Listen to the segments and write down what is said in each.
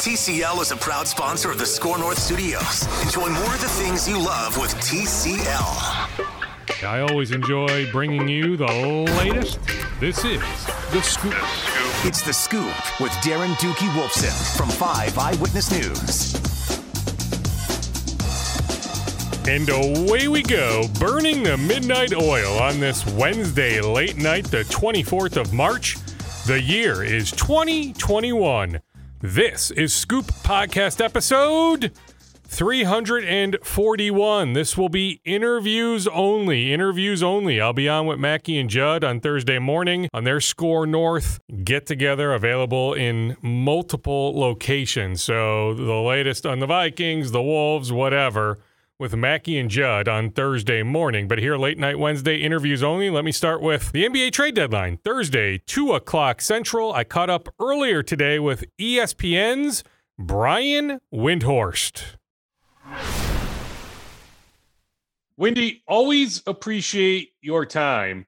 TCL is a proud sponsor of the Score North Studios. Enjoy more of the things you love with TCL. I always enjoy bringing you the latest. This is The Scoop. It's The Scoop with Darren Doogie Wolfson from 5 Eyewitness News. And away we go, burning the midnight oil on this Wednesday late night, the 24th of March. The year is 2021. This is Scoop Podcast episode 341. This will be interviews only. Interviews only. I'll be on with Mackey and Judd on Thursday morning on their Score North get together, available in multiple locations. So the latest on the Vikings, the Wolves, whatever with Mackey and Judd on Thursday morning. But here, late night Wednesday interviews only. Let me start with the NBA trade deadline. Thursday, 2 o'clock Central. I caught up earlier today with ESPN's Brian Windhorst. Windy, always appreciate your time.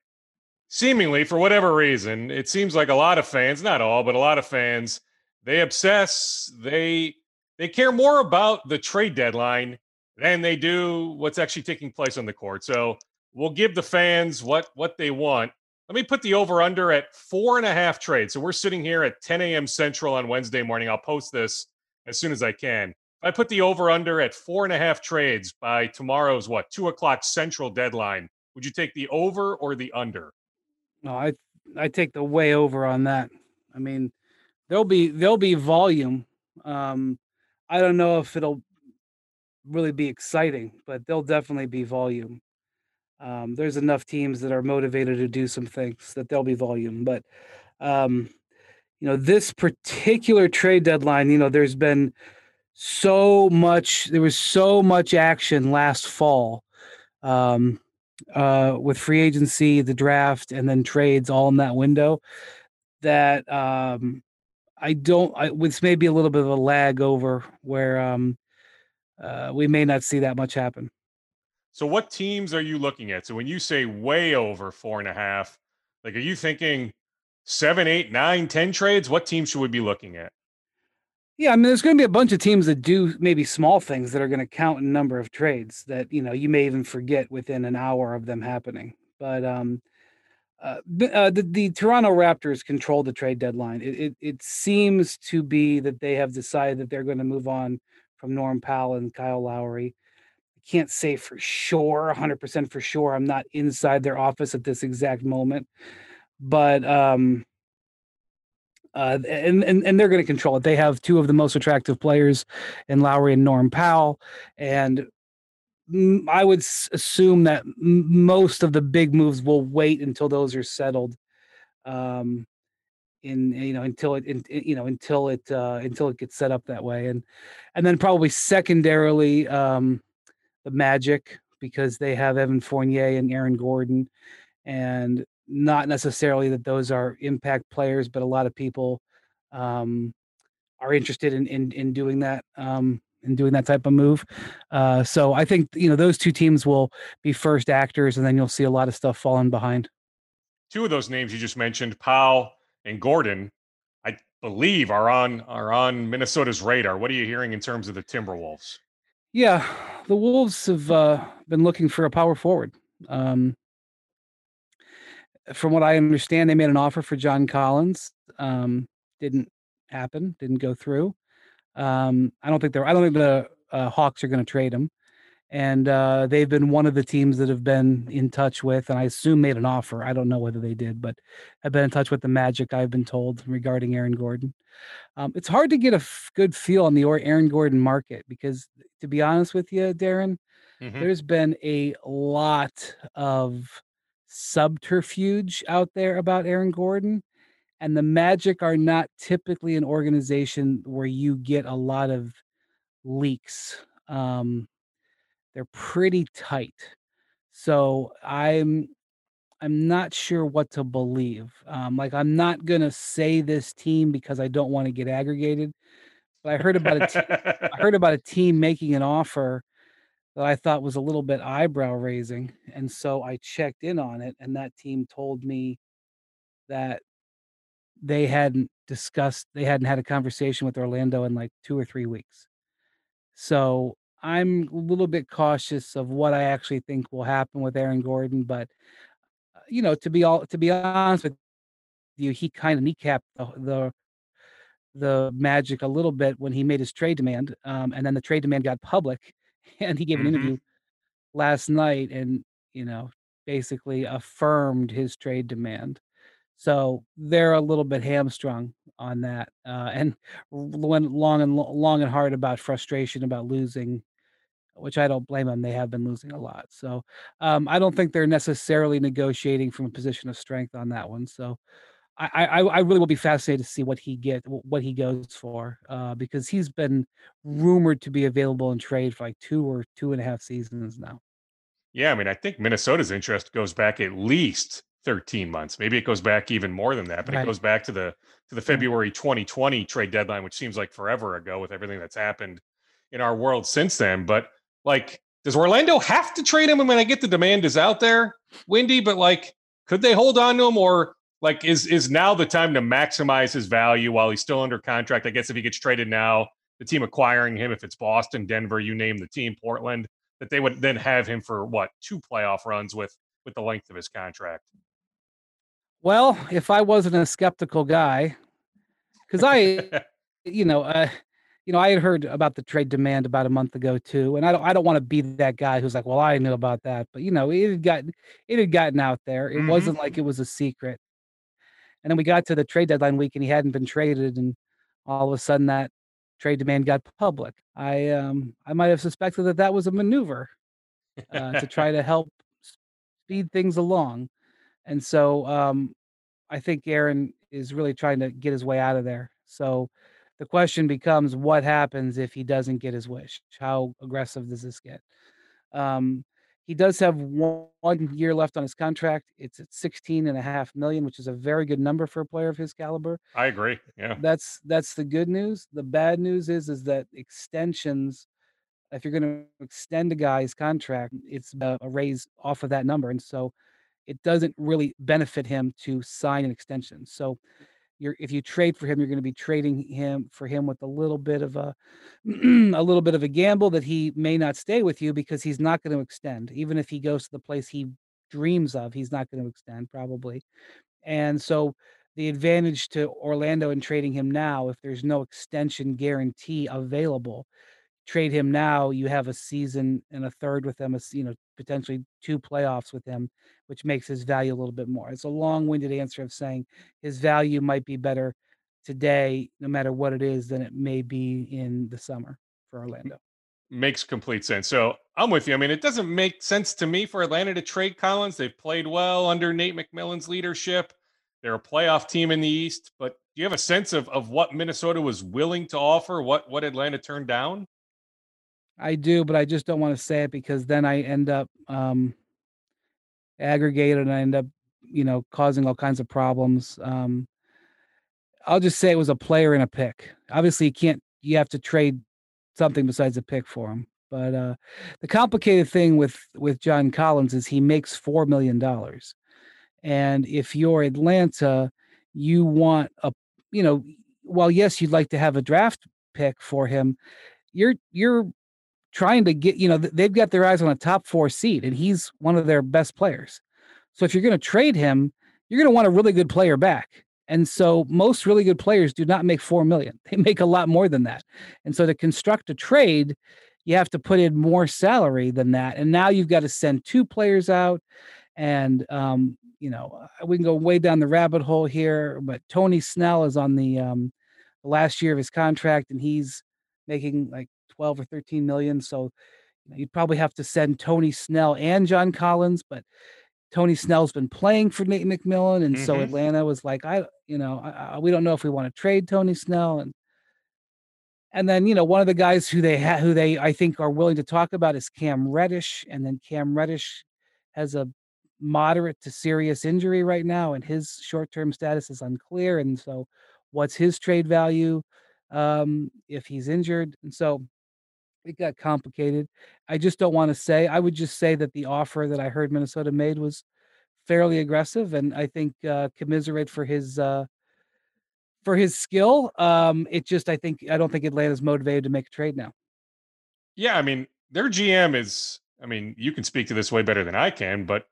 Seemingly, for whatever reason, it seems like a lot of fans, not all, but a lot of fans, they obsess, they they care more about the trade deadline than they do what's actually taking place on the court. So we'll give the fans what what they want. Let me put the over under at four and a half trades. So we're sitting here at 10 a.m. Central on Wednesday morning. I'll post this as soon as I can. I put the over under at four and a half trades by tomorrow's what two o'clock Central deadline. Would you take the over or the under? No, I I take the way over on that. I mean, there'll be there'll be volume. Um, I don't know if it'll really be exciting, but there'll definitely be volume. Um, there's enough teams that are motivated to do some things that there'll be volume. But um, you know, this particular trade deadline, you know, there's been so much. There was so much action last fall um, uh, with free agency, the draft, and then trades all in that window. That um, I don't. I, this may be a little bit of a lag over where um, uh, we may not see that much happen. So, what teams are you looking at? So, when you say way over four and a half, like, are you thinking seven, eight, nine, ten trades? What teams should we be looking at? Yeah, I mean, there's going to be a bunch of teams that do maybe small things that are going to count in number of trades that you know you may even forget within an hour of them happening. But um, uh, uh, the, the Toronto Raptors control the trade deadline. It, it, it seems to be that they have decided that they're going to move on from Norm Powell and Kyle Lowry. I can't say for sure, 100% for sure. I'm not inside their office at this exact moment, but um, uh, and, and and they're going to control it. They have two of the most attractive players in Lowry and Norm Powell, and I would assume that most of the big moves will wait until those are settled. Um, in you know until it in, you know until it uh, until it gets set up that way. And and then probably secondarily um, the Magic because they have Evan Fournier and Aaron Gordon. And not necessarily that those are impact players but a lot of people um, are interested in in, in doing that um, in doing that type of move. Uh, so I think you know those two teams will be first actors and then you'll see a lot of stuff falling behind. Two of those names you just mentioned Powell and Gordon, I believe, are on are on Minnesota's radar. What are you hearing in terms of the Timberwolves? Yeah, the Wolves have uh, been looking for a power forward. Um, from what I understand, they made an offer for John Collins. Um, didn't happen. Didn't go through. Um, I don't think they're. I don't think the uh, Hawks are going to trade him and uh, they've been one of the teams that have been in touch with, and I assume made an offer. I don't know whether they did, but I've been in touch with the Magic. I've been told regarding Aaron Gordon. Um, it's hard to get a f- good feel on the Aaron Gordon market because, to be honest with you, Darren, mm-hmm. there's been a lot of subterfuge out there about Aaron Gordon. And the Magic are not typically an organization where you get a lot of leaks. Um, they're pretty tight. So I'm I'm not sure what to believe. Um, like I'm not gonna say this team because I don't want to get aggregated. But I heard about a te- I heard about a team making an offer that I thought was a little bit eyebrow raising, and so I checked in on it, and that team told me that they hadn't discussed, they hadn't had a conversation with Orlando in like two or three weeks. So I'm a little bit cautious of what I actually think will happen with Aaron Gordon, but uh, you know, to be all to be honest with you, he kind of kneecapped the, the the Magic a little bit when he made his trade demand, um, and then the trade demand got public, and he gave an Mhm. interview last night and you know basically affirmed his trade demand. So they're a little bit hamstrung on that, uh, and went long and long and hard about frustration about losing, which I don't blame them. They have been losing a lot, so um, I don't think they're necessarily negotiating from a position of strength on that one. So I I I really will be fascinated to see what he get what he goes for, uh, because he's been rumored to be available in trade for like 2 or 2 and a half seasons now. Yeah, I mean, I think Minnesota's interest goes back at least 13 months. Maybe it goes back even more than that, but it goes back to the to the February 2020 trade deadline, which seems like forever ago with everything that's happened in our world since then. But like, does Orlando have to trade him? I mean, I get the demand is out there, Windy, but like, could they hold on to him or like is is now the time to maximize his value while he's still under contract? I guess if he gets traded now, the team acquiring him, if it's Boston, Denver, you name the team, Portland, that they would then have him for what two playoff runs with with the length of his contract. Well, if I wasn't a skeptical guy, because I, you know, uh, you know, I had heard about the trade demand about a month ago too, and I don't, I don't want to be that guy who's like, well, I knew about that, but you know, it had gotten, it had gotten out there. It Mhm. wasn't like it was a secret. And then we got to the trade deadline week, and he hadn't been traded, and all of a sudden that trade demand got public. I, um, I might have suspected that that was a maneuver uh, to try to help speed things along, and so, um, I think Aaron is really trying to get his way out of there. So the question becomes what happens if he doesn't get his wish? How aggressive does this get? Um, he does have one, one year left on his contract. It's at 16 and a half million, which is a very good number for a player of his caliber. I agree. Yeah. That's that's the good news. The bad news is is that extensions if you're going to extend a guy's contract, it's a, a raise off of that number. And so it doesn't really benefit him to sign an extension. So you're if you trade for him, you're going to be trading him for him with a little bit of a a little bit of a gamble that he may not stay with you because he's not going to extend. Even if he goes to the place he dreams of, he's not going to extend probably. And so the advantage to Orlando in trading him now, if there's no extension guarantee available, trade him now, you have a season and a third with him, a you know, potentially 2 playoffs with him, which makes his value a little bit more. It's a long-winded answer of saying his value might be better today, no matter what it is, than it may be in the summer for Orlando. Makes complete sense. So I'm with you. I mean, it doesn't make sense to me for Atlanta to trade Collins. They've played well under Nate McMillan's leadership. They're a playoff team in the East, but do you have a sense of, of what Minnesota was willing to offer, what what Atlanta turned down? I do, but I just don't wanna say it because then I end up, um, aggregated and I end up, you know, causing all kinds of problems. Um, I'll just say it was a player and a pick. Obviously, you can't you have to trade something besides a pick for him. But uh, the complicated thing with with John Collins is he makes four million dollars, and if you're Atlanta, you want a you know, while yes, you'd like to have a draft pick for him, you're you're trying to get you know they've got their eyes on a top four seed, and he's one of their best players. So if you're going to trade him, you're going to want a really good player back. And so most really good players do not make 4 million. They make a lot more than that. And so to construct a trade, you have to put in more salary than that. And now you've got to send two players out and um, you know, uh, we can go way down the rabbit hole here, but Tony Snell is on the um the last year of his contract and he's making like 12 or 13 million. So you know, you'd probably have to send Tony Snell and John Collins, but Tony Snell's been playing for Nate McMillan, and so Mhm. Atlanta was like, I, you know, I, I, we don't know if we want to trade Tony Snell, and and then you know one of the guys who they ha- who they I think are willing to talk about is Cam Reddish, and then Cam Reddish has a moderate to serious injury right now, and his short term status is unclear, and so what's his trade value um, if he's injured, and so it got complicated. I just don't want to say. I would just say that the offer that I heard Minnesota made was fairly aggressive, and I think uh, commiserate for his uh, for his skill. Um, it just I think I don't think Atlanta's motivated to make a trade now. Yeah, I mean, their GM is I mean, you can speak to this way better than I can, but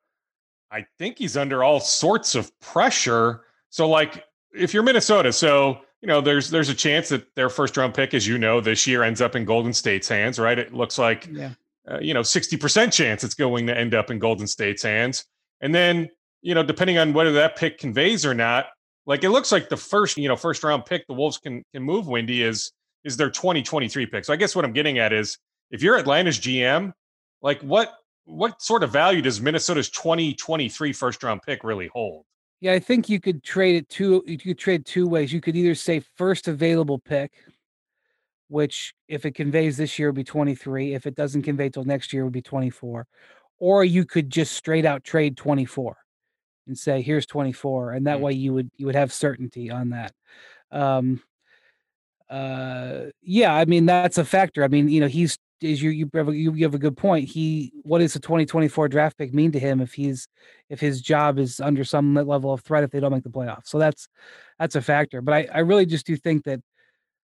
I think he's under all sorts of pressure. So like if you're Minnesota, so you know, there's there's a chance that their first round pick, as you know, this year ends up in Golden State's hands, right? It looks like yeah. uh, you know, 60% chance it's going to end up in Golden State's hands. And then, you know, depending on whether that pick conveys or not, like it looks like the first, you know, first round pick the Wolves can can move Windy is is their 2023 pick. So I guess what I'm getting at is if you're Atlanta's GM, like what what sort of value does Minnesota's 2023 first round pick really hold? Yeah, I think you could trade it two you could trade two ways. You could either say first available pick, which if it conveys this year would be 23. If it doesn't convey till next year would be 24. Or you could just straight out trade 24 and say here's 24 and that mm-hmm. way you would you would have certainty on that. Um uh yeah, I mean that's a factor. I mean, you know, he's is you you have a, you have a good point. He what does the 2024 draft pick mean to him if he's if his job is under some level of threat if they don't make the playoffs? So that's that's a factor. But I I really just do think that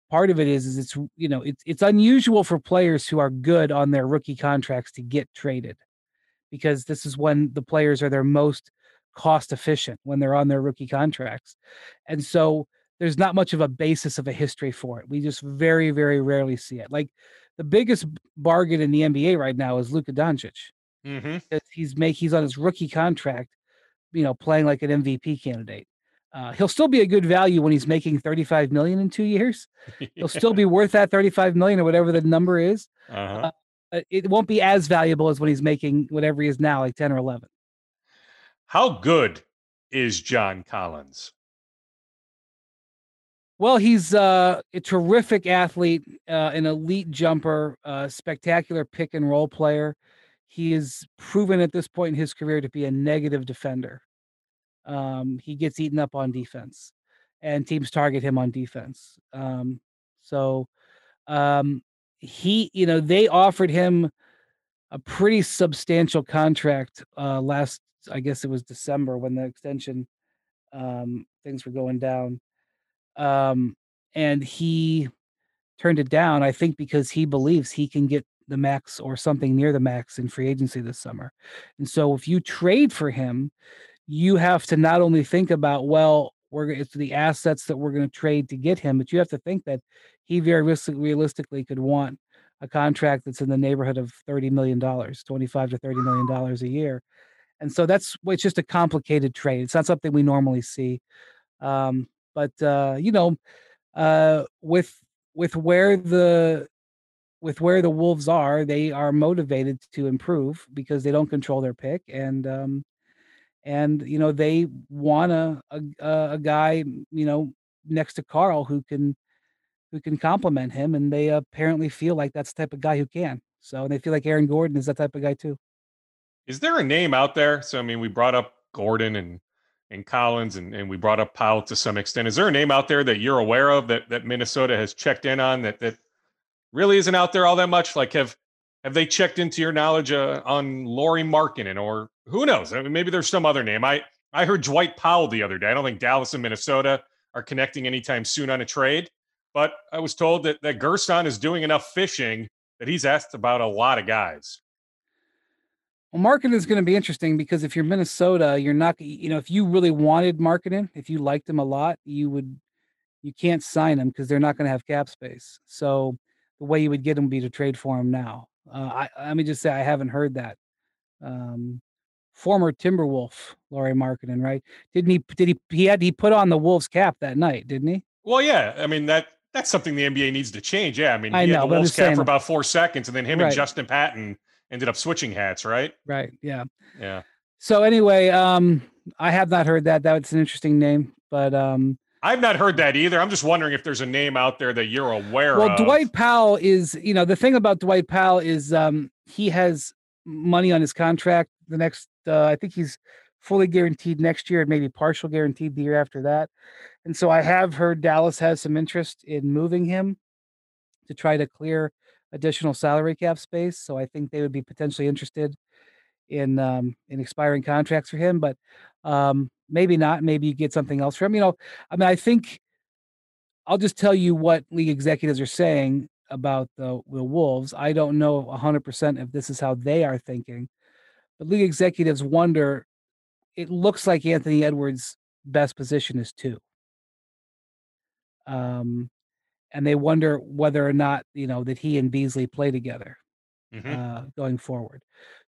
part of it is is it's you know it's it's unusual for players who are good on their rookie contracts to get traded because this is when the players are their most cost efficient when they're on their rookie contracts. And so there's not much of a basis of a history for it. We just very, very rarely see it. Like the biggest bargain in the NBA right now is Luka Doncic. Mm-hmm. He's make he's on his rookie contract, you know, playing like an MVP candidate. Uh, he'll still be a good value when he's making 35 million in two years. yeah. He'll still be worth that 35 million or whatever the number is. Uh-huh. Uh, it won't be as valuable as when he's making whatever he is now, like 10 or 11. How good is John Collins? Well, he's uh, a terrific athlete, uh, an elite jumper, uh, spectacular pick and roll player. He is proven at this point in his career to be a negative defender. Um, he gets eaten up on defense, and teams target him on defense. Um, so um, he, you know, they offered him a pretty substantial contract uh, last, I guess it was December when the extension um, things were going down um, and he turned it down. I think because he believes he can get the max or something near the max in free agency this summer. And so if you trade for him, you have to not only think about well, we're it's the assets that we're going to trade to get him, but you have to think that he very realistically could want a contract that's in the neighborhood of thirty million dollars, twenty-five to thirty million dollars a year, and so that's it's just a complicated trade. It's not something we normally see. Um, but uh, you know, uh, with with where the with where the Wolves are, they are motivated to improve because they don't control their pick, and um, and you know they want a, a a guy you know next to Karl who can who can complement him, and they apparently feel like that's the type of guy who can. So they feel like Aaron Gordon is that type of guy too. Is there a name out there? So I mean, we brought up Gordon and and Collins, and, and we brought up Powell to some extent. Is there a name out there that you're aware of that that Minnesota has checked in on that that really isn't out there all that much? Like have have they checked into your knowledge uh, on Lauri Markkanen or who knows? I mean, maybe there's some other name. I I heard Dwight Powell the other day. I don't think Dallas and Minnesota are connecting anytime soon on a trade, but I was told that that Gersson is doing enough fishing that he's asked about a lot of guys. Well, Markkanen is going to be interesting because if you're Minnesota, you're not, you know, if you really wanted Markkanen, if you liked them a lot, you would, you can't sign them because they're not going to have cap space. So the way you would get them would be to trade for them now. Uh, I, let me just say, I haven't heard that. Um, former Timberwolf, Lauri Markkanen, right? Didn't he, did he, he had, he put on the Wolves cap that night, didn't he? Well, yeah. I mean, that, that's something the NBA needs to change. Yeah. I mean, he I know, had the Wolves cap saying, for about four seconds and then him right. and Justin Patton ended up switching hats, right? Right. Yeah. Yeah. So anyway, um, I have not heard that. That's an interesting name, but um, I've not heard that either. I'm just wondering if there's a name out there that you're aware well, of. Well, Dwight Powell is, you know, the thing about Dwight Powell is um, he has money on his contract. The next, uh, I think he's fully guaranteed next year and maybe partial guaranteed the year after that. And so I have heard Dallas has some interest in moving him to try to clear additional salary cap space. So I think they would be potentially interested in um, in expiring contracts for him, but um, maybe not. Maybe you get something else for him. You know, I mean, I think I'll just tell you what league executives are saying about the, the Wolves. I don't know 100% if this is how they are thinking, but league executives wonder. It looks like Anthony Edwards' best position is two. Um, and they wonder whether or not you know that he and Beasley play together mm-hmm. uh, going forward.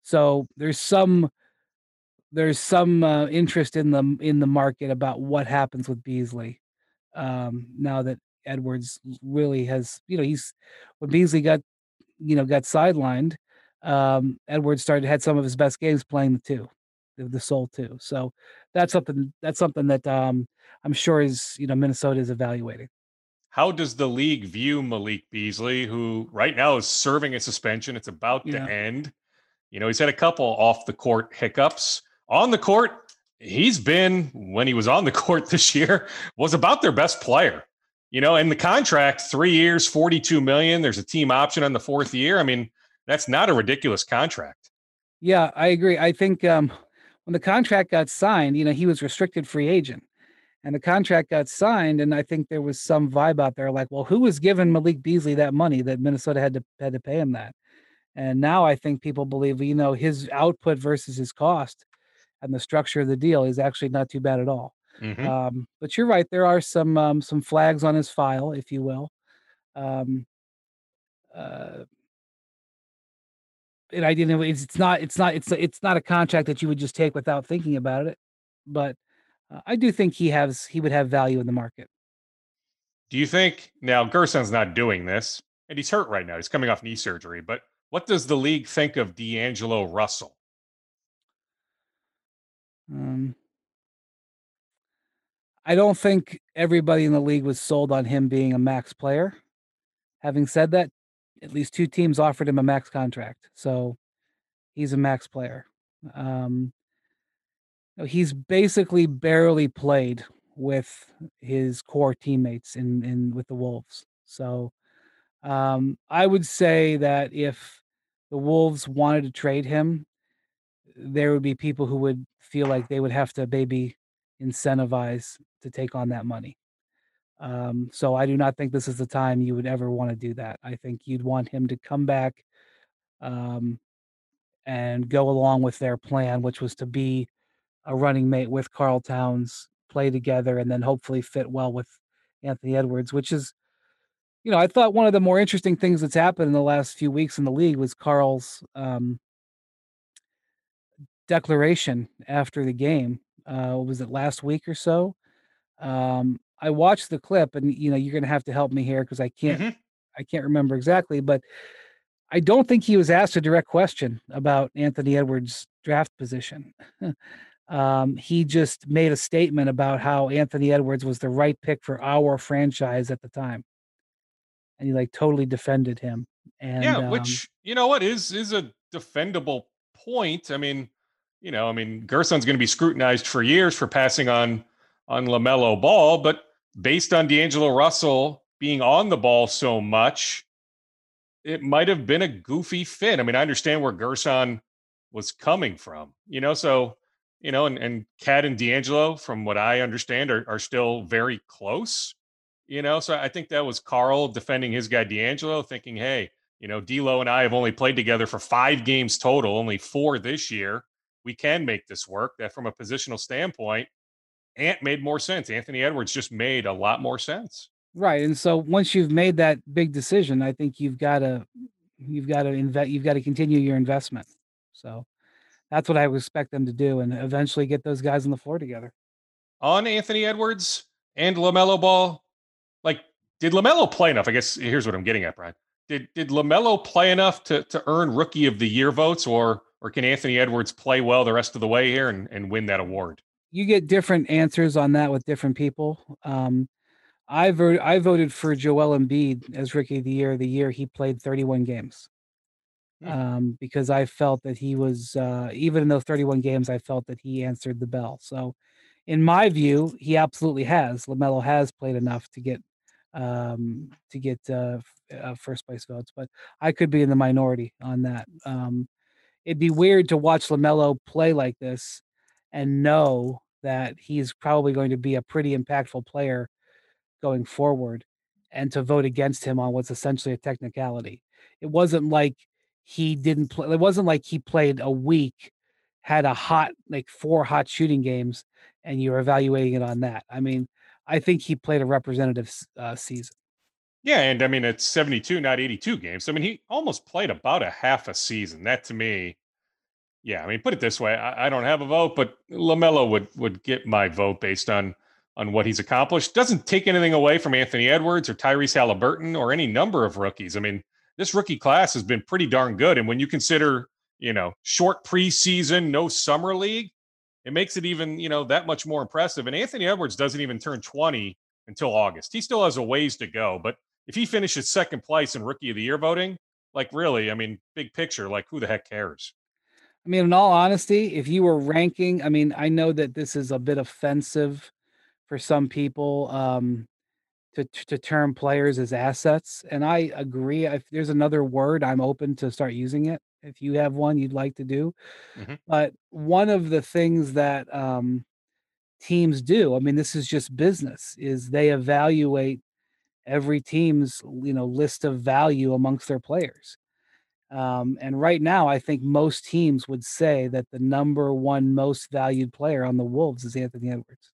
So there's some there's some uh, interest in the in the market about what happens with Beasley um, now that Edwards really has you know he's when Beasley got you know got sidelined. Um, Edwards started had some of his best games playing the two, the, the sole two. So that's something that's something that um, I'm sure is you know Minnesota is evaluating. How does the league view Malik Beasley, who right now is serving a suspension? It's about yeah. to end. You know, he's had a couple off the court hiccups. On the court, he's been, when he was on the court this year, was about their best player. You know, and the contract, three years, 42 million. There's a team option on the fourth year. I mean, that's not a ridiculous contract. Yeah, I agree. I think um, when the contract got signed, you know, he was restricted free agent and the contract got signed and i think there was some vibe out there like well who was giving malik beasley that money that minnesota had to had to pay him that and now i think people believe you know his output versus his cost and the structure of the deal is actually not too bad at all mm-hmm. um, but you're right there are some um, some flags on his file if you will um, uh, and I didn't. It's, it's not. It's not. It's it's not a contract that you would just take without thinking about it. But uh, I do think he has he would have value in the market. Do you think now Gersson's not doing this and he's hurt right now? He's coming off knee surgery, but what does the league think of D'Angelo Russell? Um, I don't think everybody in the league was sold on him being a max player. Having said that, at least two teams offered him a max contract, so he's a max player. Um, he's basically barely played with his core teammates in in with the Wolves. So um, I would say that if the Wolves wanted to trade him, there would be people who would feel like they would have to maybe incentivize to take on that money. Um, so I do not think this is the time you would ever want to do that. I think you'd want him to come back um, and go along with their plan, which was to be a running mate with Karl Towns, play together, and then hopefully fit well with Anthony Edwards, which is, you know, I thought one of the more interesting things that's happened in the last few weeks in the league was Karl's um, declaration after the game. Uh, was it last week or so? Um, I watched the clip, and you know, you're going to have to help me here because I can't, mm-hmm. I can't remember exactly, but I don't think he was asked a direct question about Anthony Edwards' draft position. Um, he just made a statement about how Anthony Edwards was the right pick for our franchise at the time, and he like totally defended him. And yeah, um, which you know what is is a defendable point. I mean, you know, I mean, Gersson's going to be scrutinized for years for passing on on LaMelo Ball, but based on D'Angelo Russell being on the ball so much, it might have been a goofy fit. I mean, I understand where Gerson was coming from, you know, so you know, and, and KAT and D'Angelo, from what I understand, are, are still very close, you know. So I think that was Karl defending his guy D'Angelo, thinking, hey, you know, D'Lo and I have only played together for five games total, only four this year. We can make this work. That from a positional standpoint, Ant made more sense. Anthony Edwards just made a lot more sense. Right. And so once you've made that big decision, I think you've got to you've got to invest you've got to continue your investment. So that's what I would expect them to do and eventually get those guys on the floor together. On Anthony Edwards and LaMelo Ball, like, did LaMelo play enough? I guess here's what I'm getting at, Brian. Did did LaMelo play enough to to earn rookie of the year votes, or or can Anthony Edwards play well the rest of the way here and, and win that award? You get different answers on that with different people. Um, I voted I voted for Joel Embiid as rookie of the year the year he played 31 games. Hmm. um, because I felt that he was uh, even in those 31 games, I felt that he answered the bell. So, in my view, he absolutely has. Lamelo has played enough to get um, to get uh, uh, first place votes, but I could be in the minority on that. Um, it'd be weird to watch Lamelo play like this and know that he's probably going to be a pretty impactful player going forward and to vote against him on what's essentially a technicality. It wasn't like he didn't play. It wasn't like he played a week, had a hot like four hot shooting games, and you're evaluating it on that. I mean, I think he played a representative uh, season. Yeah, and I mean it's 72, not 82 games. I mean he almost played about a half a season. That to me, yeah. I mean, put it this way: I, I don't have a vote, but Lamelo would would get my vote based on on what he's accomplished. Doesn't take anything away from Anthony Edwards or Tyrese Halliburton or any number of rookies. I mean, this rookie class has been pretty darn good. And when you consider, you know, short preseason, no summer league, it makes it even, you know, that much more impressive. And Anthony Edwards doesn't even turn 20 until August. He still has a ways to go. But if he finishes second place in rookie of the year voting, like really, I mean, big picture, like who the heck cares? I mean, in all honesty, if you were ranking, I mean, I know that this is a bit offensive for some people um, to to term players as assets, and I agree. If there's another word, I'm open to start using it. If you have one you'd like to do, mm-hmm. but one of the things that um, teams do, I mean, this is just business, is they evaluate every team's you know list of value amongst their players. Um, and right now, I think most teams would say that the number one most valued player on the Wolves is Anthony Edwards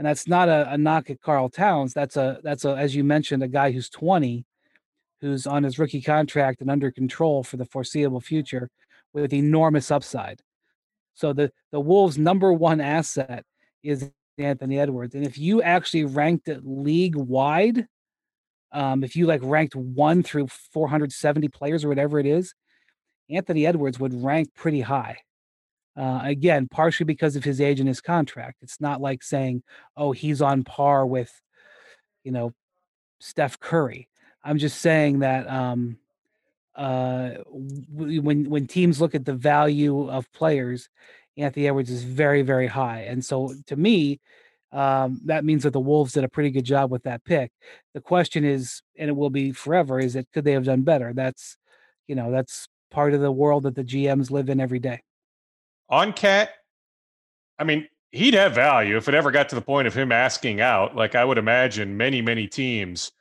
and that's not a, a knock at Karl Towns. That's a that's a as you mentioned a guy who's 20, who's on his rookie contract and under control for the foreseeable future, with enormous upside. So the the Wolves' number one asset is Anthony Edwards, and if you actually ranked it league wide, um, if you like ranked one through 470 players or whatever it is, Anthony Edwards would rank pretty high. Uh, again, partially because of his age and his contract. It's not like saying, "Oh, he's on par with, you know, Steph Curry." I'm just saying that um, uh, when when teams look at the value of players, Anthony Edwards is very very high, and so to me, um, that means that the Wolves did a pretty good job with that pick. The question is, and it will be forever, is that could they have done better? That's you know that's part of the world that the GMs live in every day on KAT, I mean, he'd have value if it ever got to the point of him asking out. Like I would imagine many, many teams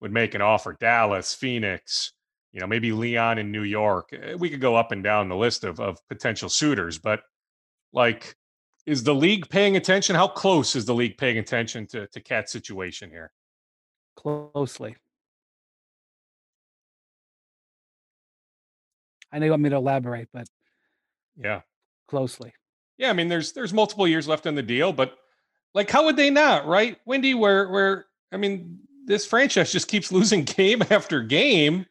would make an offer. Dallas, Phoenix, you know, maybe Leon in New York. Eh, we could go up and down the list of, of potential suitors, but like, is the league paying attention? How close is the league paying attention to, to KAT's situation here? Closely. I know you want me to elaborate, but yeah, closely. Yeah, I mean, there's there's multiple years left on the deal, but like, how would they not, right, Windy? Where where I mean, this franchise just keeps losing game after game.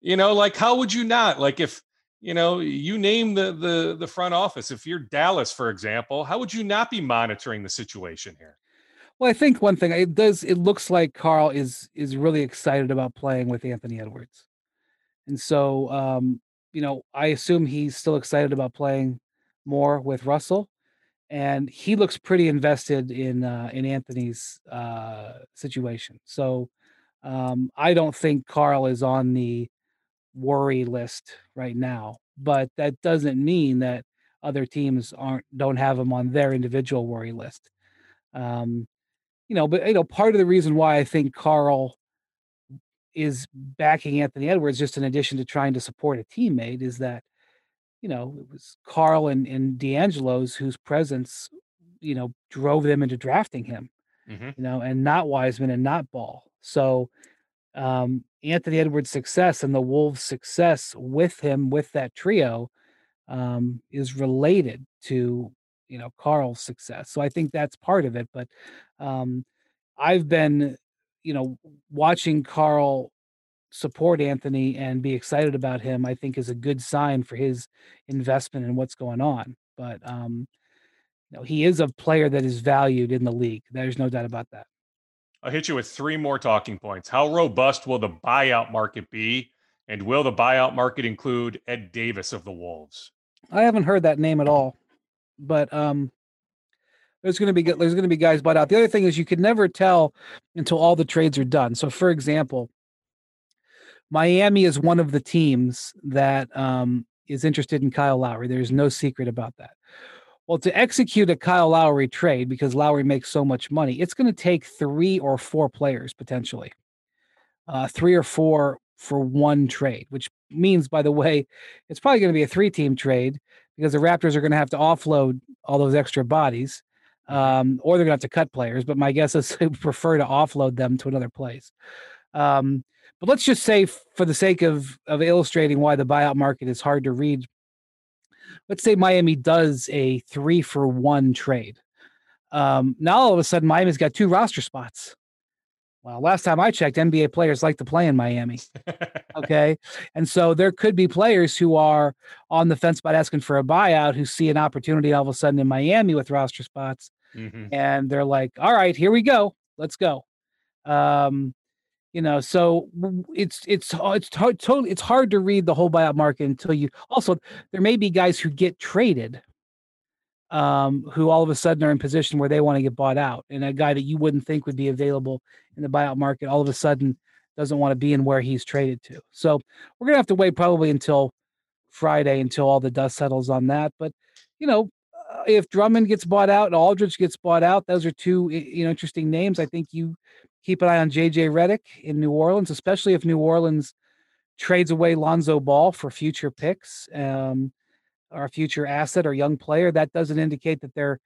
You know, like how would you not? Like if you know you name the the the front office, if you're Dallas, for example, how would you not be monitoring the situation here? Well, I think one thing it does. It looks like Karl is is really excited about playing with Anthony Edwards, and so um, you know I assume he's still excited about playing more with Russell, and he looks pretty invested in uh, in Anthony's uh, situation. So um, I don't think Karl is on the worry list right now, but that doesn't mean that other teams aren't don't have him on their individual worry list. Um, you know, but you know, part of the reason why I think Karl is backing Anthony Edwards, just in addition to trying to support a teammate, is that you know, it was Karl and, and D'Angelo's whose presence, you know, drove them into drafting him, mm-hmm. you know, and not Wiseman and not Ball. So um, Anthony Edwards' success and the Wolves' success with him, with that trio, um, is related to, you know, Karl's success. So I think that's part of it. But um, I've been, you know, watching Karl support Anthony and be excited about him, I think is a good sign for his investment in what's going on. But um, you know, he is a player that is valued in the league. There's no doubt about that. I'll hit you with three more talking points. How robust will the buyout market be? And will the buyout market include Ed Davis of the Wolves? I haven't heard that name at all, but um, there's going to be there's going to be guys bought out. The other thing is you could never tell until all the trades are done. So, for example, Miami is one of the teams that um, is interested in Kyle Lowry. There's no secret about that. Well, to execute a Kyle Lowry trade because Lowry makes so much money, it's going to take three or four players potentially, uh, three or four for one trade, which means, by the way, it's probably going to be a three-team trade because the Raptors are going to have to offload all those extra bodies, mm-hmm. um, or they're going to have to cut players. But my guess is they prefer to offload them to another place. Um, but let's just say, for the sake of of illustrating why the buyout market is hard to read let's say Miami does a three for one trade. Um, now all of a sudden Miami's got two roster spots. Well, last time I checked, NBA players like to play in Miami. okay. and so there could be players who are on the fence about asking for a buyout who see an opportunity all of a sudden in Miami with roster spots. Mm-hmm. And they're like, all right, here we go. Let's go. Um, you know so it's it's it's hard, totally it's hard to read the whole buyout market until you also there may be guys who get traded um who all of a sudden are in position where they want to get bought out and a guy that you wouldn't think would be available in the buyout market all of a sudden doesn't want to be in where he's traded to so we're gonna have to wait probably until friday until all the dust settles on that but you know uh, if Drummond gets bought out and Aldridge gets bought out, those are two you know interesting names. I think you keep an eye on JJ Redick in New Orleans, especially if New Orleans trades away Lonzo Ball for future picks um, or a future asset or young player. That doesn't indicate that they're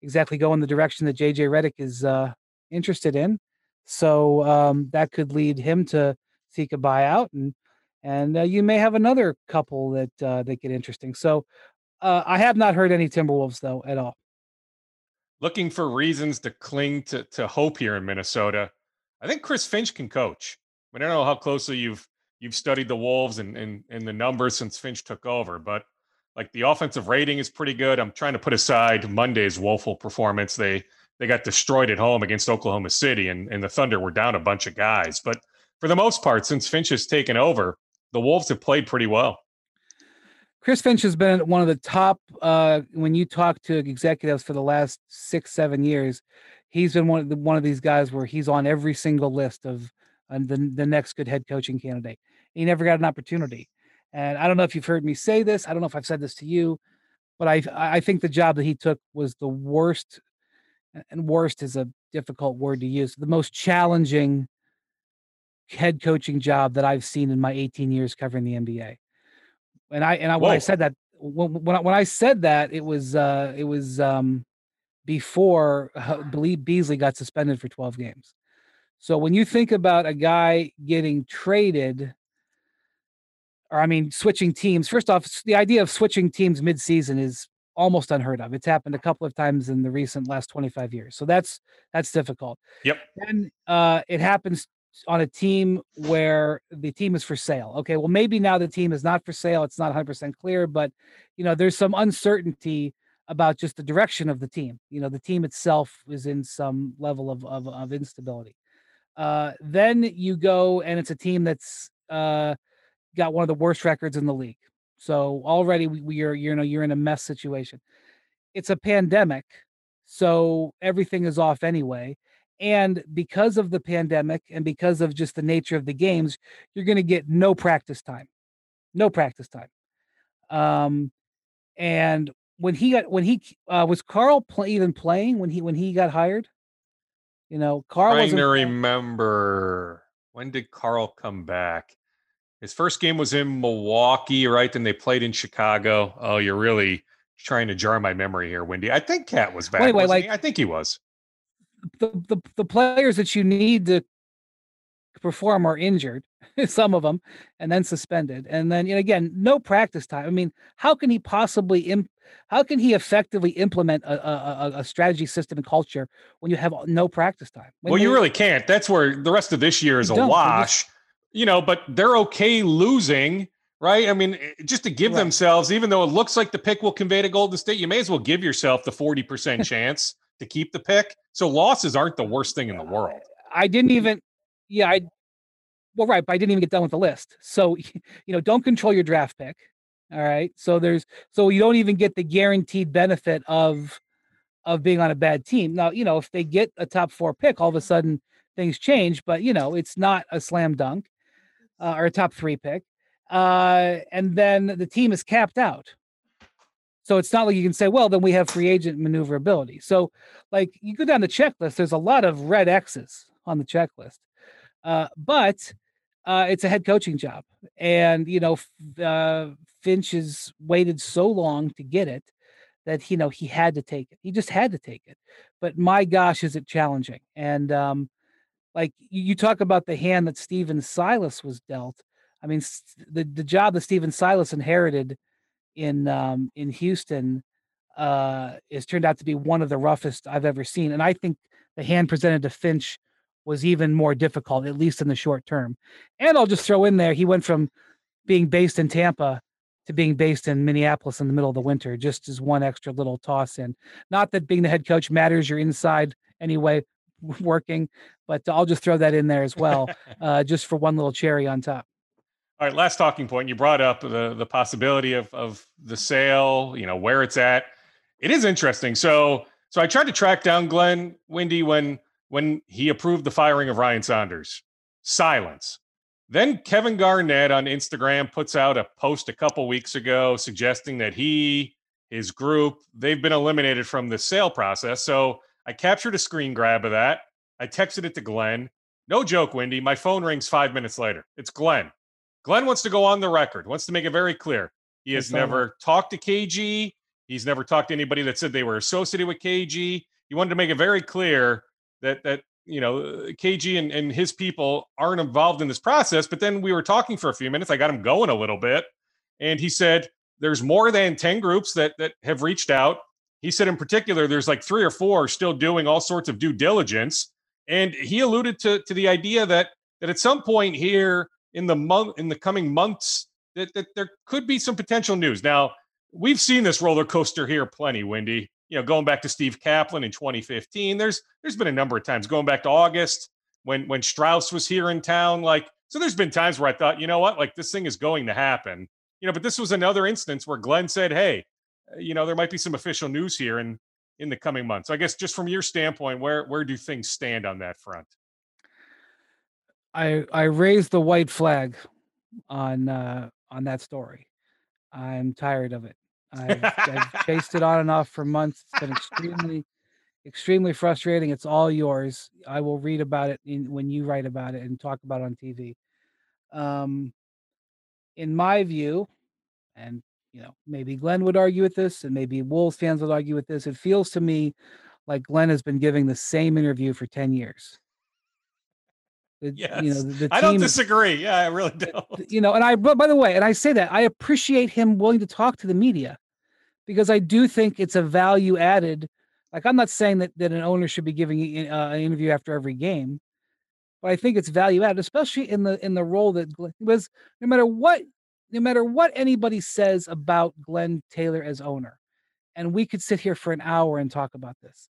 exactly going the direction that JJ Redick is uh, interested in. So um, that could lead him to seek a buyout, and and uh, you may have another couple that uh, that get interesting. So uh, I have not heard any Timberwolves though at all. Looking for reasons to cling to to hope here in Minnesota. I think Chris Finch can coach. I, mean, I don't know how closely you've you've studied the Wolves and, and and the numbers since Finch took over, but like the offensive rating is pretty good. I'm trying to put aside Monday's woeful performance. They they got destroyed at home against Oklahoma City, and, and the Thunder were down a bunch of guys. But for the most part, since Finch has taken over, the Wolves have played pretty well. Chris Finch has been one of the top uh, when you talk to executives for the last six, seven years he's been one of the, one of these guys where he's on every single list of uh, the the next good head coaching candidate. He never got an opportunity, and I don't know if you've heard me say this. I don't know if I've said this to you, but I I think the job that he took was the worst, and worst is a difficult word to use. The most challenging head coaching job that I've seen in my 18 years covering the NBA. And I and I, when I said that when when I, when I said that it was uh it was um before uh, Beasley got suspended for 12 games. So when you think about a guy getting traded, or I mean, switching teams, first off, the idea of switching teams midseason is almost unheard of. It's happened a couple of times in the recent last 25 years. So that's that's difficult. Yep. And uh, it happens on a team where the team is for sale. Okay, well maybe now the team is not for sale. It's not 100% clear, but you know, there's some uncertainty about just the direction of the team. You know, the team itself is in some level of of, of instability. Uh, then you go and it's a team that's uh, got one of the worst records in the league. So already we, we are you know you're in a mess situation. It's a pandemic, so everything is off anyway. And because of the pandemic and because of just the nature of the games, you're going to get no practice time, no practice time. Um, and when he got when he uh, was Karl play, even playing when he when he got hired. You know, Karl. Trying to remember when did Karl come back? His first game was in Milwaukee, right? Then they played in Chicago. Oh, you're really trying to jar my memory here, Windy. I think KAT was back. anyway, like he? I think he was. The, the the players that you need to perform are injured, some of them, and then suspended. And then, you know, again, no practice time. I mean, how can he possibly imp- how can he effectively implement a, a, a, strategy system and culture when you have no practice time? When well, you really can't. That's where the rest of this year is a wash, just, you know, but they're okay losing, right? I mean, eh, just to give right. themselves, even though it looks like the pick will convey to Golden State, you may as well give yourself the 40% chance to keep the pick. So losses aren't the worst thing in the world. I didn't even, yeah, I, well, right, but I didn't even get done with the list. So, you know, don't control your draft pick. All right. So there's so you don't even get the guaranteed benefit of of being on a bad team. Now, you know, if they get a top four pick, all of a sudden things change, but you know, it's not a slam dunk uh, or a top three pick. Uh, and then the team is capped out. So it's not like you can say, well, then we have free agent maneuverability. So, like, you go down the checklist, there's a lot of red X's on the checklist. Uh, but uh, it's a head coaching job. And, you know, uh, Finch has waited so long to get it that, you know, he had to take it. He just had to take it. But my gosh, is it challenging. And, um, like you talk about the hand that Stephen Silas was dealt. I mean, the, the job that Stephen Silas inherited in um, in Houston uh, has turned out to be one of the roughest I've ever seen. And I think the hand presented to Finch was even more difficult, at least in the short term. And I'll just throw in there, he went from being based in Tampa to being based in Minneapolis in the middle of the winter, just as one extra little toss in. Not that being the head coach matters, you're inside anyway, working, but I'll just throw that in there as well, uh, just for one little cherry on top. All right, last talking point. You brought up the the possibility of of the sale. You know where it's at. It is interesting. So so I tried to track down Glenn Windy when when he approved the firing of Ryan Saunders. Silence. Then Kevin Garnett on Instagram puts out a post a couple weeks ago suggesting that he, his group, they've been eliminated from the sale process. So I captured a screen grab of that. I texted it to Glenn. No joke, Windy. My phone rings five minutes later. It's Glenn. Glenn wants to go on the record, wants to make it very clear. He has never talked to KG. He's never talked to anybody that said they were associated with KG. He wanted to make it very clear that that you know uh, KG and, and his people aren't involved in this process. But then we were talking for a few minutes. I got him going a little bit, and he said there's more than ten groups that that have reached out. He said in particular there's like three or four still doing all sorts of due diligence, and he alluded to to the idea that that at some point here in the month in the coming months that, that there could be some potential news. Now we've seen this roller coaster here plenty, Windy you know, going back to Steve Kaplan in 2015, there's there's been a number of times going back to August when when Strauss was here in town. Like, so there's been times where I thought, you know what, like this thing is going to happen. You know, but this was another instance where Glenn said, hey, uh, you know, there might be some official news here in in the coming months. I guess just from your standpoint, where where do things stand on that front? I I raised the white flag on uh on that story. I'm tired of it. I've, I've chased it on and off for months. It's been extremely, extremely frustrating. It's all yours. I will read about it in, when you write about it and talk about it on TV. Um, in my view, and you know, maybe Glenn would argue with this, and maybe Wolves fans would argue with this. It feels to me like Glenn has been giving the same interview for ten years. The, yes. you know, the, the I don't disagree. Yeah, I really don't. You know, and I, but by the way, and I say that I appreciate him willing to talk to the media because I do think it's a value added. Like, I'm not saying that, that an owner should be giving uh, an interview after every game, but I think it's value added, especially in the in the role that was. No matter what, no matter what anybody says about Glenn Taylor as owner, and we could sit here for an hour and talk about this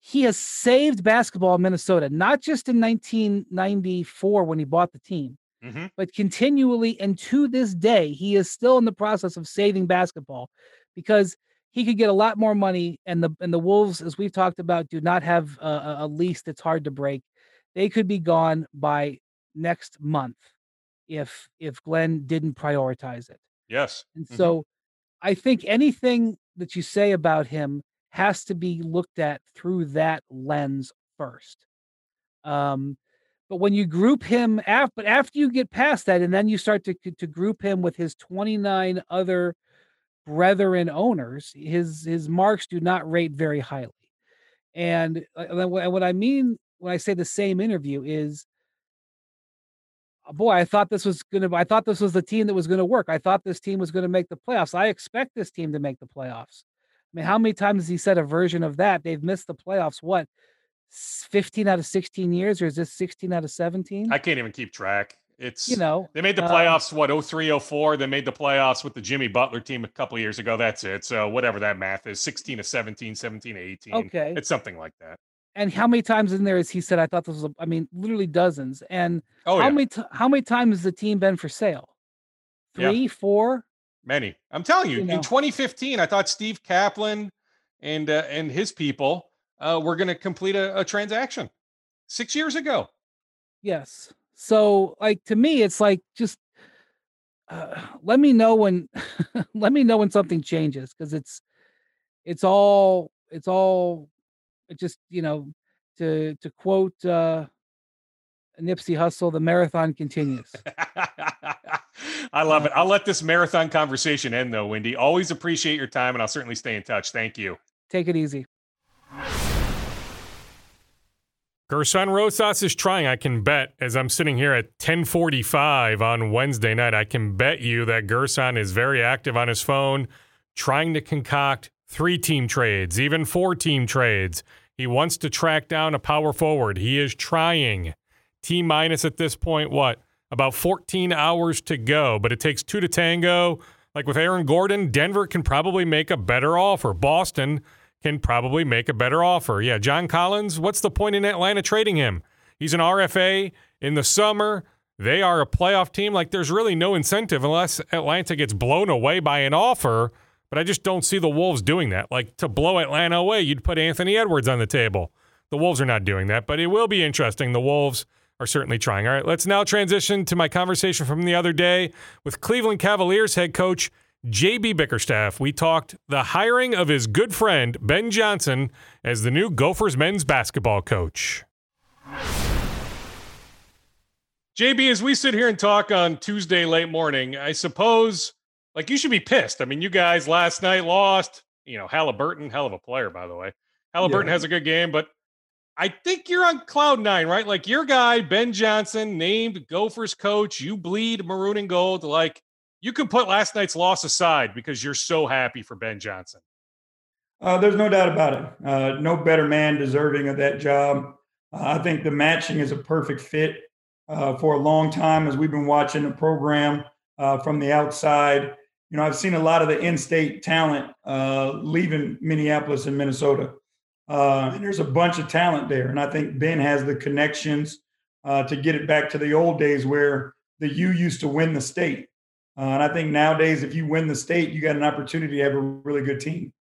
he has saved basketball in Minnesota, not just in 1994 when he bought the team, mm-hmm. but continually. And to this day, he is still in the process of saving basketball because he could get a lot more money. And the and the Wolves, as we've talked about, do not have a, a lease that's hard to break. They could be gone by next month if if Glenn didn't prioritize it. Yes. And mm-hmm. so I think anything that you say about him has to be looked at through that lens first. Um, but when you group him after, but after you get past that, and then you start to to group him with his 29 other brethren owners, his his marks do not rate very highly. And uh, what I mean when I say the same interview is, boy, I thought this was gonna. I thought this was the team that was gonna work. I thought this team was gonna make the playoffs. I expect this team to make the playoffs. I mean, how many times has he said a version of that? They've missed the playoffs. What, 15 out of 16 years, or is this 16 out of 17? I can't even keep track. It's you know they made the um playoffs um, what 03 04 they made the playoffs with the Jimmy Butler team a couple years ago that's it so whatever that math is 16 to 17 17 to 18 okay it's something like that and how many times in there has he said I thought this was a, I mean literally dozens and oh, how yeah. many t- how many times has the team been for sale three yeah. four Many. I'm telling you, you know. in 2015, I thought Steve Kaplan and uh, and his people uh, were going to complete a, a transaction six years ago. Yes. So, like to me, it's like just uh, let me know when let me know when something changes because it's it's all it's all it just you know to to quote uh Nipsey Hussle, the marathon continues. I love it. Uh, I'll let this marathon conversation end though, Windy. Always appreciate your time and I'll certainly stay in touch. Thank you. Take it easy. Gersson Rosas is trying. I can bet as I'm sitting here at 1045 on Wednesday night, I can bet you that Gersson is very active on his phone, trying to concoct three team trades, even four team trades. He wants to track down a power forward. He is trying. T minus at this point, what? About 14 hours to go, but it takes two to tango. Like with Aaron Gordon, Denver can probably make a better offer. Boston can probably make a better offer. Yeah, John Collins, what's the point in Atlanta trading him? He's an RFA in the summer. They are a playoff team. Like, there's really no incentive unless Atlanta gets blown away by an offer. But I just don't see the Wolves doing that. Like, to blow Atlanta away, you'd put Anthony Edwards on the table. The Wolves are not doing that, but it will be interesting. The Wolves are certainly trying. All right, let's now transition to my conversation from the other day with Cleveland Cavaliers head coach JB Bickerstaff, we talked the hiring of his good friend Ben Johnson as the new Gophers men's basketball coach. JB, as we sit here and talk on Tuesday late morning, I suppose like you should be pissed. I mean, you guys last night lost. You know, Halliburton, hell of a player, by the way. Halliburton yeah. has a good game, but I think you're on cloud nine, right? Like your guy, Ben Johnson, named Gophers coach. You bleed maroon and gold. Like you can put last night's loss aside because you're so happy for Ben Johnson. Uh, there's no doubt about it. Uh, no better man deserving of that job. Uh, I think the matching is a perfect fit uh, for a long time as we've been watching the program uh, from the outside. You know, I've seen a lot of the in-state talent uh, leaving Minneapolis and Minnesota, and there's a bunch of talent there. And I think Ben has the connections to get it back to the old days where the U used to win the state. Uh, and I think nowadays, if you win the state, you got an opportunity to have a really good team.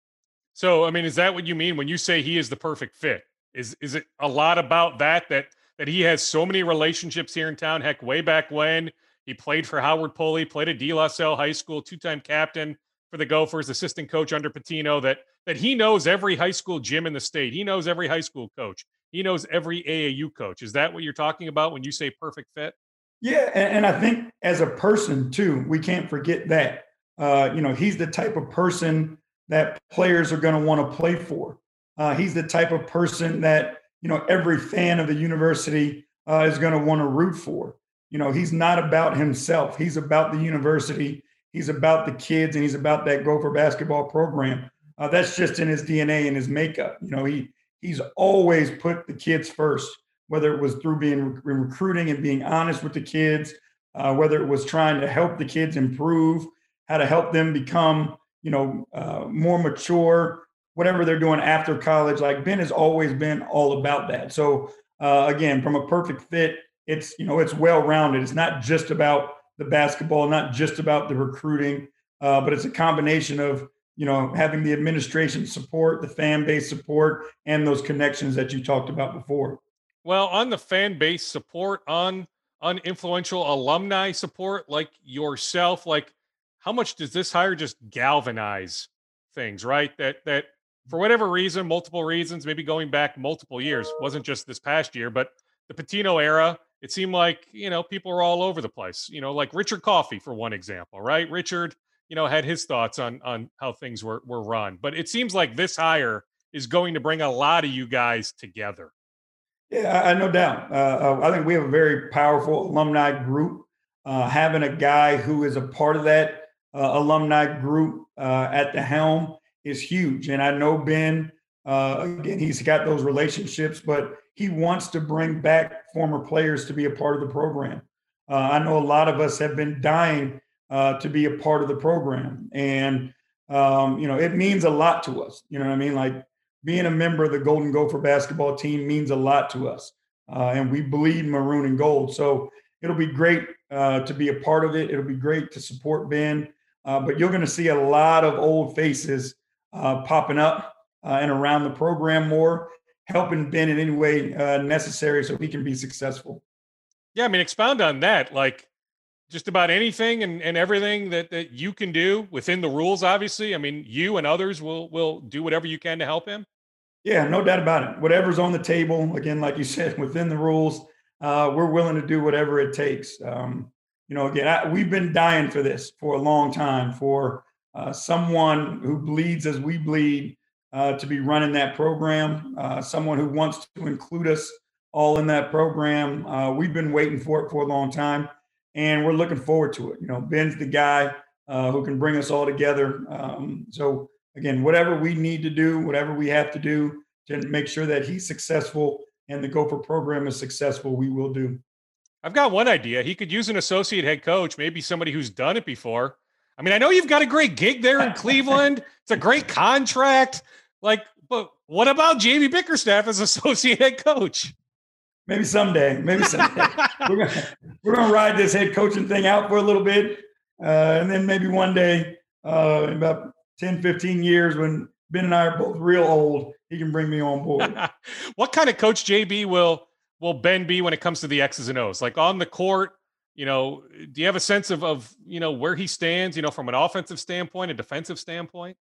So, I mean, is that what you mean when you say he is the perfect fit? Is is it a lot about that that that he has so many relationships here in town? Heck, way back when he played for Howard Pulley, played at De La Salle High School, two-time captain for the Gophers, assistant coach under Pitino. That that he knows every high school gym in the state. He knows every high school coach. He knows every AAU coach. Is that what you're talking about when you say perfect fit? Yeah, and, and, I think as a person too, we can't forget that. Uh, you know, he's the type of person that players are going to want to play for. Uh, he's the type of person that you know every fan of the university uh, is going to want to root for. You know, he's not about himself. He's about the university. He's about the kids, and he's about that Gopher basketball program. Uh, that's just in his DNA and his makeup. You know, he he's always put the kids first whether it was through being re- recruiting and being honest with the kids, uh, whether it was trying to help the kids improve, how to help them become, you know, uh, more mature, whatever they're doing after college. Like Ben has always been all about that. So uh, again, from a perfect fit, it's you know it's well rounded. It's not just about the basketball, not just about the recruiting, uh, but it's a combination of you know having the administration support, the fan base support, and those connections that you talked about before. Well, on the fan base support, on on influential alumni support like yourself, like how much does this hire just galvanize things, right? That that for whatever reason, multiple reasons, maybe going back multiple years, wasn't just this past year, but the Pitino era, it seemed like, you know, people were all over the place. You know, like Richard Coffey, for one example, right? Richard, you know, had his thoughts on on how things were were run. But it seems like this hire is going to bring a lot of you guys together. Yeah, I, no doubt. Uh, uh, I think we have a very powerful alumni group. Uh, having a guy who is a part of that uh, alumni group uh, at the helm is huge. And I know Ben, uh, again, he's got those relationships, but he wants to bring back former players to be a part of the program. I know a lot of us have been dying to be a part of the program. And, um, you know, it means a lot to us. You know what I mean? Like, being a member of the Golden Gopher basketball team means a lot to us. Uh, and we bleed maroon and gold. So it'll be great uh, to be a part of it. It'll be great to support Ben. Uh, but you're going to see a lot of old faces uh, popping up uh, and around the program more, helping Ben in any way uh, necessary so he can be successful. Yeah, I mean, expound on that. Like, just about anything and, and everything that, that you can do within the rules, obviously? I mean, you and others will will do whatever you can to help him. Yeah, no doubt about it. Whatever's on the table, again, like you said, within the rules, uh, we're willing to do whatever it takes. Um, you know, again, I, we've been dying for this for a long time for uh, someone who bleeds as we bleed uh, to be running that program, uh, someone who wants to include us all in that program. Uh, we've been waiting for it for a long time, and we're looking forward to it. You know, Ben's the guy uh, who can bring us all together. Um, so, again, whatever we need to do, whatever we have to do to make sure that he's successful and the Gopher program is successful, we will do. I've got one idea. He could use an associate head coach, maybe somebody who's done it before. I mean, I know you've got a great gig there in Cleveland. It's a great contract. Like, but what about JB Bickerstaff as associate head coach? Maybe someday. Maybe someday. we're gonna we're gonna ride this head coaching thing out for a little bit, uh, and then maybe one day, uh, in about 10, 15 years, when Ben and I are both real old, he can bring me on board. what kind of coach JB will will Ben be when it comes to the X's and O's? Like on the court, you know, do you have a sense of of you know where he stands? You know, from an offensive standpoint, a defensive standpoint.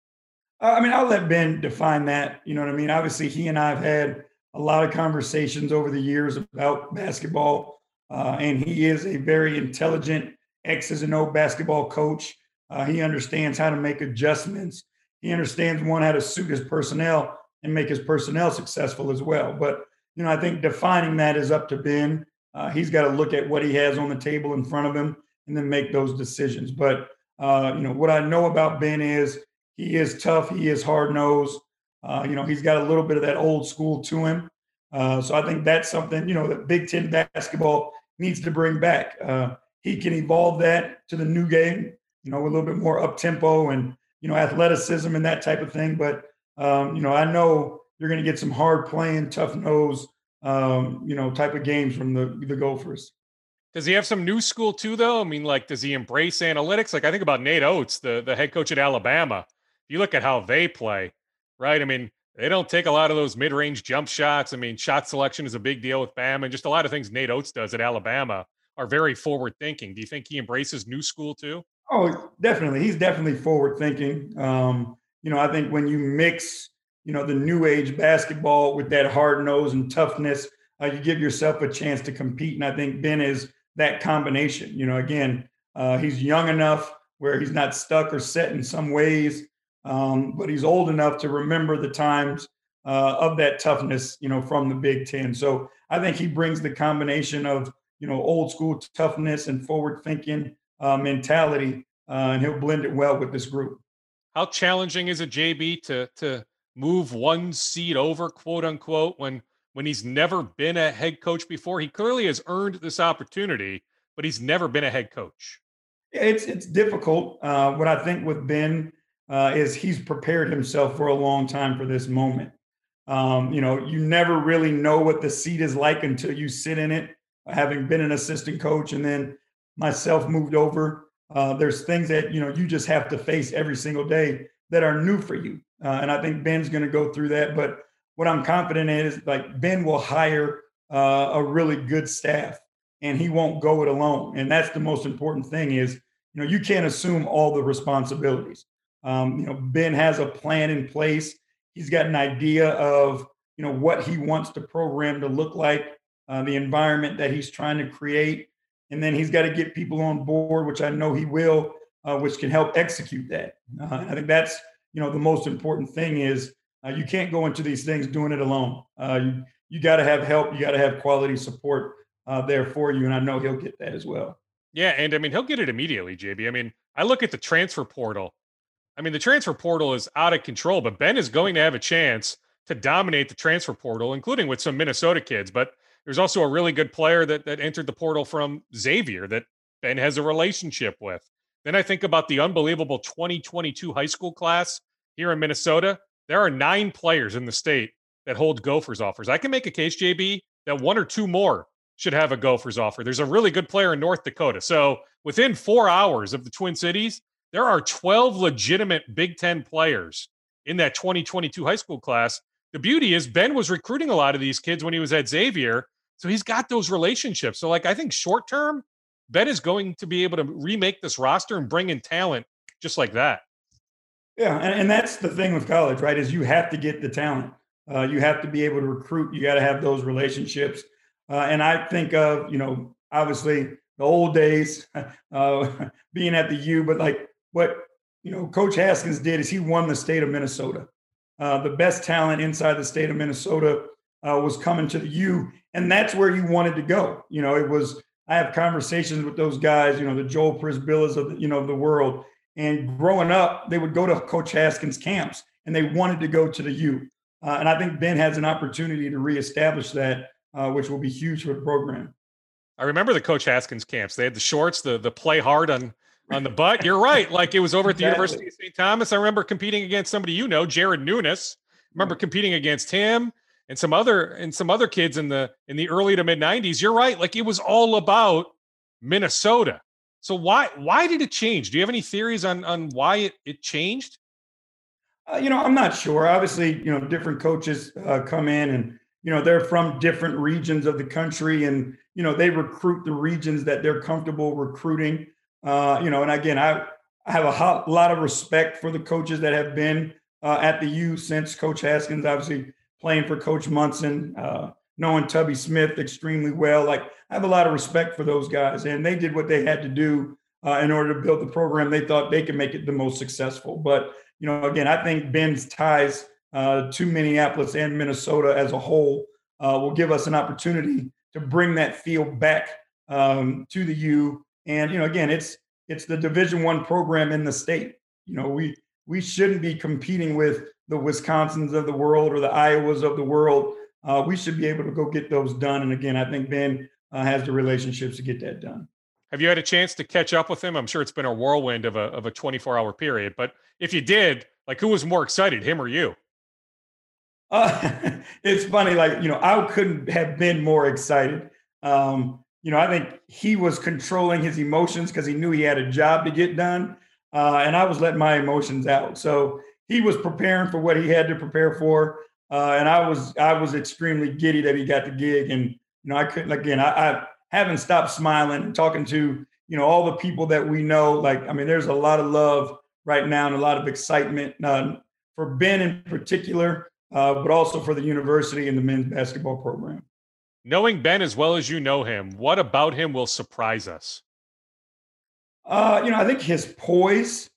I mean, I'll let Ben define that. You know what I mean? Obviously, he and I have had a lot of conversations over the years about basketball, uh, and he is a very intelligent X's and O basketball coach. Uh, he understands how to make adjustments. He understands one how to suit his personnel and make his personnel successful as well. But you know, I think defining that is up to Ben. Uh, he's got to look at what he has on the table in front of him and then make those decisions. But uh, you know, what I know about Ben is he is tough. He is hard nosed. Uh, you know, he's got a little bit of that old school to him. Uh, so I think that's something you know that Big Ten basketball needs to bring back. Uh, he can evolve that to the new game. You know, a little bit more up tempo and you know athleticism and that type of thing. But um, you know, I know you're going to get some hard playing, tough nose, um, you know, type of games from the the Gophers. Does he have some new school too, though? I mean, like, does he embrace analytics? Like, I think about Nate Oats, the the head coach at Alabama. If you look at how they play, right? I mean, they don't take a lot of those mid-range jump shots. I mean, shot selection is a big deal with Bam, and just a lot of things Nate Oats does at Alabama are very forward thinking. Do you think he embraces new school too? Oh, definitely. He's definitely forward thinking. Um, you know, I think when you mix, you know, the new age basketball with that hard nose and toughness, uh, you give yourself a chance to compete. And I think Ben is that combination. You know, again, uh, he's young enough where he's not stuck or set in some ways, um, but he's old enough to remember the times uh, of that toughness, you know, from the Big Ten. So I think he brings the combination of, you know, old school toughness and forward thinking uh, mentality, uh, and he'll blend it well with this group. How challenging is it, JB, to to move one seat over, quote unquote, when when he's never been a head coach before? He clearly has earned this opportunity, but he's never been a head coach. It's it's difficult. Uh, what I think with Ben uh, is he's prepared himself for a long time for this moment. Um, you know, you never really know what the seat is like until you sit in it. Having been an assistant coach and then myself moved over. Uh, there's things that you know you just have to face every single day that are new for you, uh, and I think Ben's going to go through that. But what I'm confident in is like Ben will hire uh, a really good staff, and he won't go it alone. And that's the most important thing is you know you can't assume all the responsibilities. Um, you know Ben has a plan in place. He's got an idea of you know what he wants the program to look like, uh, the environment that he's trying to create and then he's got to get people on board, which I know he will, uh, which can help execute that. Uh, I think that's you know the most important thing is uh, you can't go into these things doing it alone. Uh, you you got to have help. You got to have quality support uh, there for you, and I know he'll get that as well. Yeah, and I mean he'll get it immediately, JB. I mean I look at the transfer portal. I mean the transfer portal is out of control, but Ben is going to have a chance to dominate the transfer portal, including with some Minnesota kids. But there's also a really good player that that entered the portal from Xavier that Ben has a relationship with. Then I think about the unbelievable 2022 high school class here in Minnesota. There are nine players in the state that hold Gophers offers. I can make a case, JB, that one or two more should have a Gophers offer. There's a really good player in North Dakota. So within four hours of the Twin Cities, there are 12 legitimate Big Ten players in that 2022 high school class. The beauty is Ben was recruiting a lot of these kids when he was at Xavier. So he's got those relationships. So, like, I think short term, Ben is going to be able to remake this roster and bring in talent just like that. Yeah, and, and that's the thing with college, right? Is you have to get the talent. Uh, you have to be able to recruit. You got to have those relationships. Uh, and I think of, you know, obviously the old days, uh, being at the U, but like what you know, Coach Haskins did is he won the state of Minnesota. Uh, the best talent inside the state of Minnesota uh, was coming to the U, and that's where you wanted to go. You know, it was. I have conversations with those guys. You know, the Joel Przybillas of the, you know the world. And growing up, they would go to Coach Haskins camps, and they wanted to go to the U. Uh, and I think Ben has an opportunity to reestablish that, uh, which will be huge for the program. I remember the Coach Haskins camps. They had the shorts, the the play hard on on the butt. You're right. Like it was over at the exactly. University of St. Thomas. I remember competing against somebody you know, Jared Nuness. I remember competing against him and some other and some other kids in the in the early to mid 90s. You're right. Like it was all about Minnesota. So why why did it change? Do you have any theories on on why it, it changed? Uh, you know, I'm not sure. Obviously, you know, different coaches uh, come in and you know they're from different regions of the country and you know they recruit the regions that they're comfortable recruiting uh, you know and again i i have a hot, lot of respect for the coaches that have been uh, at the u since coach haskins obviously playing for coach monson uh, knowing tubby smith extremely well like i have a lot of respect for those guys and they did what they had to do uh, in order to build the program they thought they could make it the most successful but you know again i think ben's ties uh, to Minneapolis and Minnesota as a whole uh, will give us an opportunity to bring that feel back um, to the U. And you know, again, it's it's the Division One program in the state. You know, we we shouldn't be competing with the Wisconsins of the world or the Iowas of the world. Uh, we should be able to go get those done. And again, I think Ben uh, has the relationships to get that done. Have you had a chance to catch up with him? I'm sure it's been a whirlwind of a of a 24 hour period. But if you did, like, who was more excited, him or you? Uh, it's funny, like you know, I couldn't have been more excited. Um, you know, I think he was controlling his emotions because he knew he had a job to get done, uh, and I was letting my emotions out. So he was preparing for what he had to prepare for, uh, and I was I was extremely giddy that he got the gig. And you know, I couldn't again. I, I haven't stopped smiling and talking to you know all the people that we know. Like, I mean, there's a lot of love right now and a lot of excitement uh, for Ben in particular uh, but also for the university and the men's basketball program. Knowing Ben as well as you know him, what about him will surprise us? Uh, you know, I think his poise,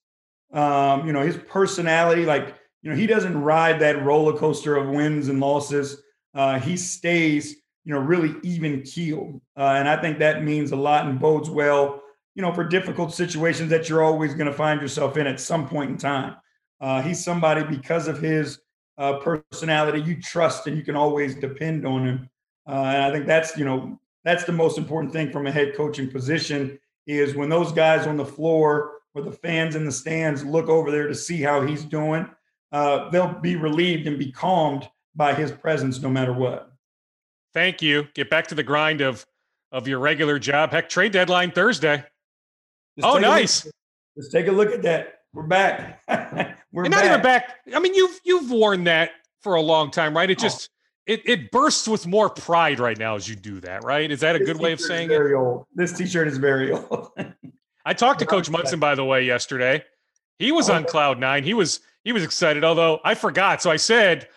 um, you know, his personality, like, you know, he doesn't ride that roller coaster of wins and losses. Uh, he stays, you know, really even keel. Uh, and I think that means a lot and bodes well, you know, for difficult situations that you're always going to find yourself in at some point in time. Uh, he's somebody because of his uh, personality you trust and you can always depend on him. Uh, and I think that's you know that's the most important thing from a head coaching position is when those guys on the floor or the fans in the stands look over there to see how he's doing, uh, they'll be relieved and be calmed by his presence no matter what. Thank you. Get back to the grind of of your regular job. Heck, trade deadline Thursday. Just oh, nice. Let's take a look at that. We're back. We're not back. even back. I mean, you've you've worn that for a long time, right? It oh. just. It it bursts with more pride right now as you do that, right? Is that a this good way of saying very it? Old. This t-shirt is very old. I talked to Coach Monson, by the way, yesterday. He was on cloud nine. He was he was excited, although I forgot. So I said,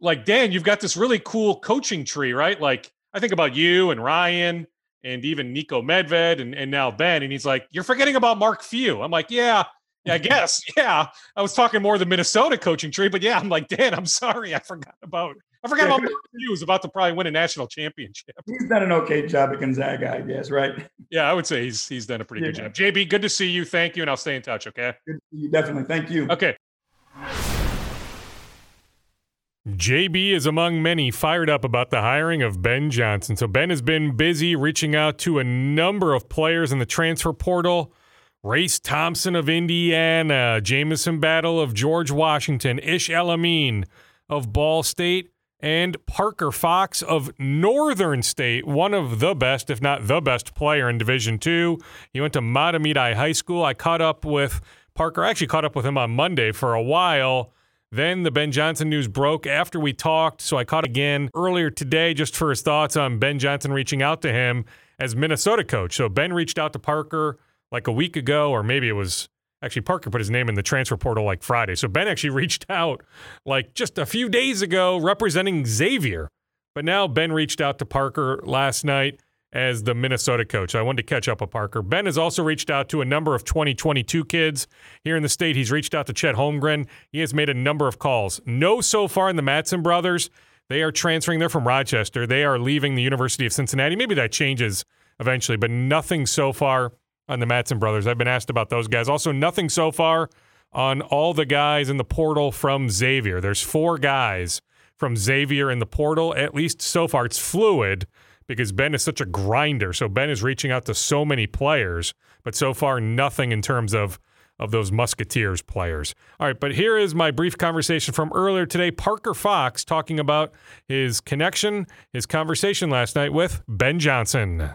like, Dan, you've got this really cool coaching tree, right? Like, I think about you and Ryan and even Niko Medved and, and now Ben. And he's like, You're forgetting about Mark Few. I'm like, yeah, I guess. Yeah. I was talking more the Minnesota coaching tree, but yeah, I'm like, Dan, I'm sorry. I forgot about I forgot about he was about to probably win a national championship. He's done an okay job at Gonzaga, I guess, right? Yeah, I would say he's he's done a pretty yeah. good job. JB, good to see you. Thank you, and I'll stay in touch. Okay. Good to see you. Definitely. Thank you. Okay. JB is among many fired up about the hiring of Ben Johnson. So Ben has been busy reaching out to a number of players in the transfer portal. Race Thompson of Indiana, Jamison Battle of George Washington, Ish El-Amin of Ball State, and Parker Fox of Northern State, one of the best, if not the best player in Division Two. He went to Mahtomedi High School. I caught up with Parker. I actually caught up with him on Monday for a while. Then the Ben Johnson news broke after we talked, so I caught again earlier today just for his thoughts on Ben Johnson reaching out to him. as Minnesota coach. So Ben reached out to Parker like a week ago, or maybe it was actually Parker put his name in the transfer portal like Friday. So Ben actually reached out like just a few days ago representing Xavier. But now Ben reached out to Parker last night as the Minnesota coach. I wanted to catch up with Parker. Ben has also reached out to a number of 2022 kids here in the state. He's reached out to Chet Holmgren. He has made a number of calls. No so far in the Madsen brothers. They are transferring. They're from Rochester. They are leaving the University of Cincinnati. Maybe that changes eventually, but nothing so far on the Madsen brothers. I've been asked about those guys. Also, nothing so far on all the guys in the portal from Xavier. There's four guys from Xavier in the portal. At least so far, it's fluid because Ben is such a grinder. So Ben is reaching out to so many players, but so far nothing in terms of of those Musketeers players. All right, but here is my brief conversation from earlier today. Parker Fox talking about his connection, his conversation last night with Ben Johnson.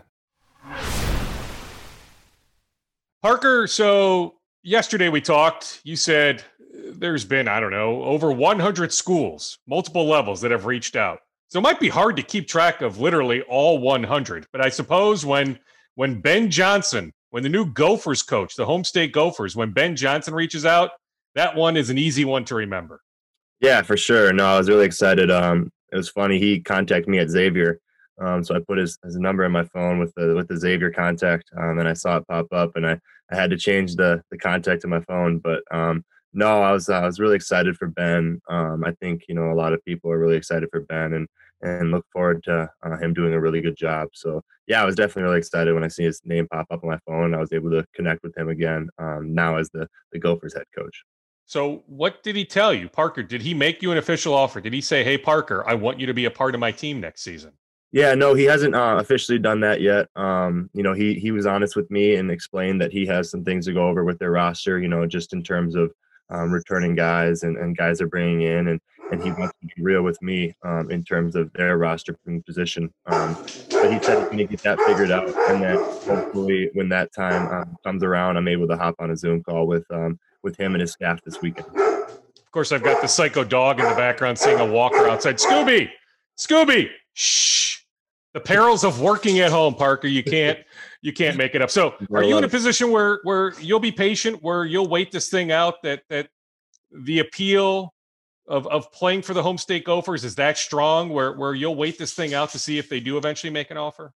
Parker, so yesterday we talked. You said there's been, I don't know, over 100 schools, multiple levels that have reached out. So it might be hard to keep track of literally all 100. But I suppose when when Ben Johnson, when the new Gophers coach, the home state Gophers, when Ben Johnson reaches out, that one is an easy one to remember. Yeah, for sure. No, I was really excited. Um, it was funny. He contacted me at Xavier, um, so I put his, his number in my phone with the with the Xavier contact, um, and I saw it pop up, and I, I had to change the the contact in my phone. But um, no, I was I was really excited for Ben. Um, I think you know a lot of people are really excited for Ben, and and look forward to uh, him doing a really good job. So yeah, I was definitely really excited when I see his name pop up on my phone. I was able to connect with him again um, now as the the Gophers head coach. So what did he tell you, Parker? Did he make you an official offer? Did he say, "Hey, Parker, I want you to be a part of my team next season"? Yeah, no, he hasn't uh, officially done that yet. Um, you know, he he was honest with me and explained that he has some things to go over with their roster. You know, just in terms of um, returning guys and, and guys are bringing in, and and he wants to be real with me um, in terms of their roster position. Um, but he said he's going to get that figured out, and then hopefully when that time um, comes around, I'm able to hop on a Zoom call with um, with him and his staff this weekend. Of course, I've got the psycho dog in the background seeing a walker outside. Scooby, Scooby, shh. The perils of working at home, Parker. You can't you can't make it up. So, are you in a position where where you'll be patient, where you'll wait this thing out? That that the appeal of of playing for the home state Gophers is that strong where where you'll wait this thing out to see if they do eventually make an offer?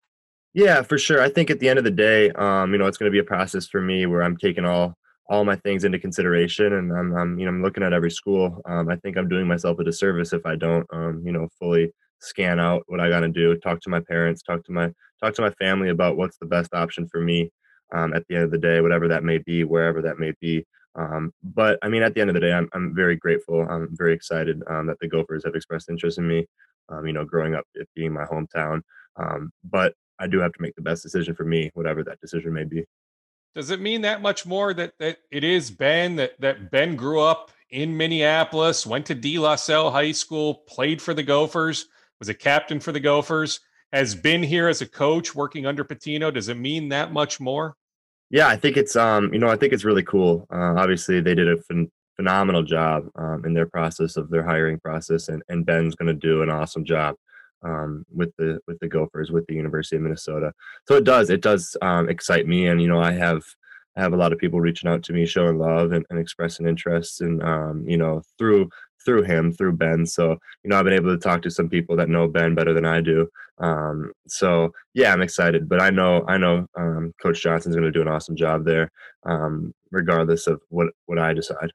Yeah, for sure. I think at the end of the day, um, you know, it's going to be a process for me where I'm taking all all my things into consideration, and I'm, I'm you know I'm looking at every school. Um, I think I'm doing myself a disservice if I don't, um, you know, fully scan out what I got to do, talk to my parents, talk to my talk to my family about what's the best option for me. Um, at the end of the day, whatever that may be, wherever that may be. Um, but I mean, at the end of the day, I'm, I'm very grateful. I'm very excited um, that the Gophers have expressed interest in me. Um, you know, growing up, it being my hometown. Um, but I do have to make the best decision for me, whatever that decision may be. Does it mean that much more that that it is Ben that that Ben grew up in Minneapolis, went to De La Salle High School, played for the Gophers, was a captain for the Gophers, has been here as a coach working under Pitino. Does it mean that much more? Yeah, I think it's um, you know, I think it's really cool. Uh, obviously, they did a ph- phenomenal job um, in their process of their hiring process, and and Ben's going to do an awesome job um, with the with the Gophers with the University of Minnesota. So it does it does um, excite me, and you know, I have I have a lot of people reaching out to me, showing love and, and expressing interest, and um, you know, through through him, through Ben. So, you know, I've been able to talk to some people that know Ben better than I do. Um, so yeah, I'm excited, but I know, I know, um, coach Johnson's going to do an awesome job there. Um, regardless of what, what I decide.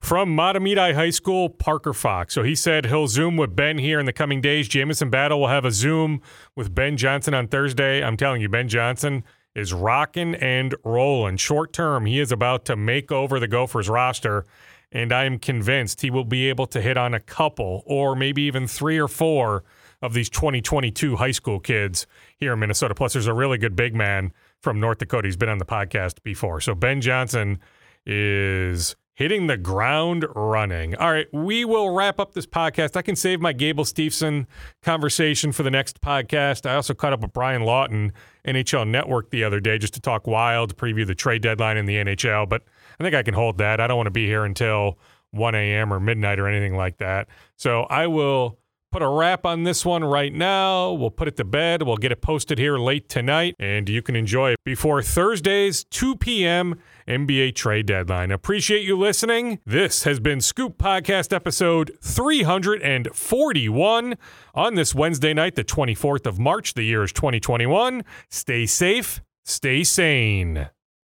From Mahtomedi High School, Parker Fox. So he said he'll Zoom with Ben here in the coming days. Jamison Battle will have a Zoom with Ben Johnson on Thursday. I'm telling you, Ben Johnson is rocking and rolling. Short term, he is about to make over the Gophers roster, and I am convinced he will be able to hit on a couple or maybe even three or four of these 2022 high school kids here in Minnesota. Plus, there's a really good big man from North Dakota. He's been on the podcast before. So Ben Johnson is hitting the ground running. All right, we will wrap up this podcast. I can save my Gable Steveson conversation for the next podcast. I also caught up with Brian Lawton, NHL Network, the other day just to talk wild, preview the trade deadline in the NHL. But I think I can hold that. I don't want to be here until 1 a.m. or midnight or anything like that. So I will put a wrap on this one right now. We'll put it to bed. We'll get it posted here late tonight, and you can enjoy it before Thursday's 2 p.m. NBA trade deadline. Appreciate you listening. This has been Scoop Podcast episode 341 on this Wednesday night, the 24th of March. The year is 2021. Stay safe, stay sane.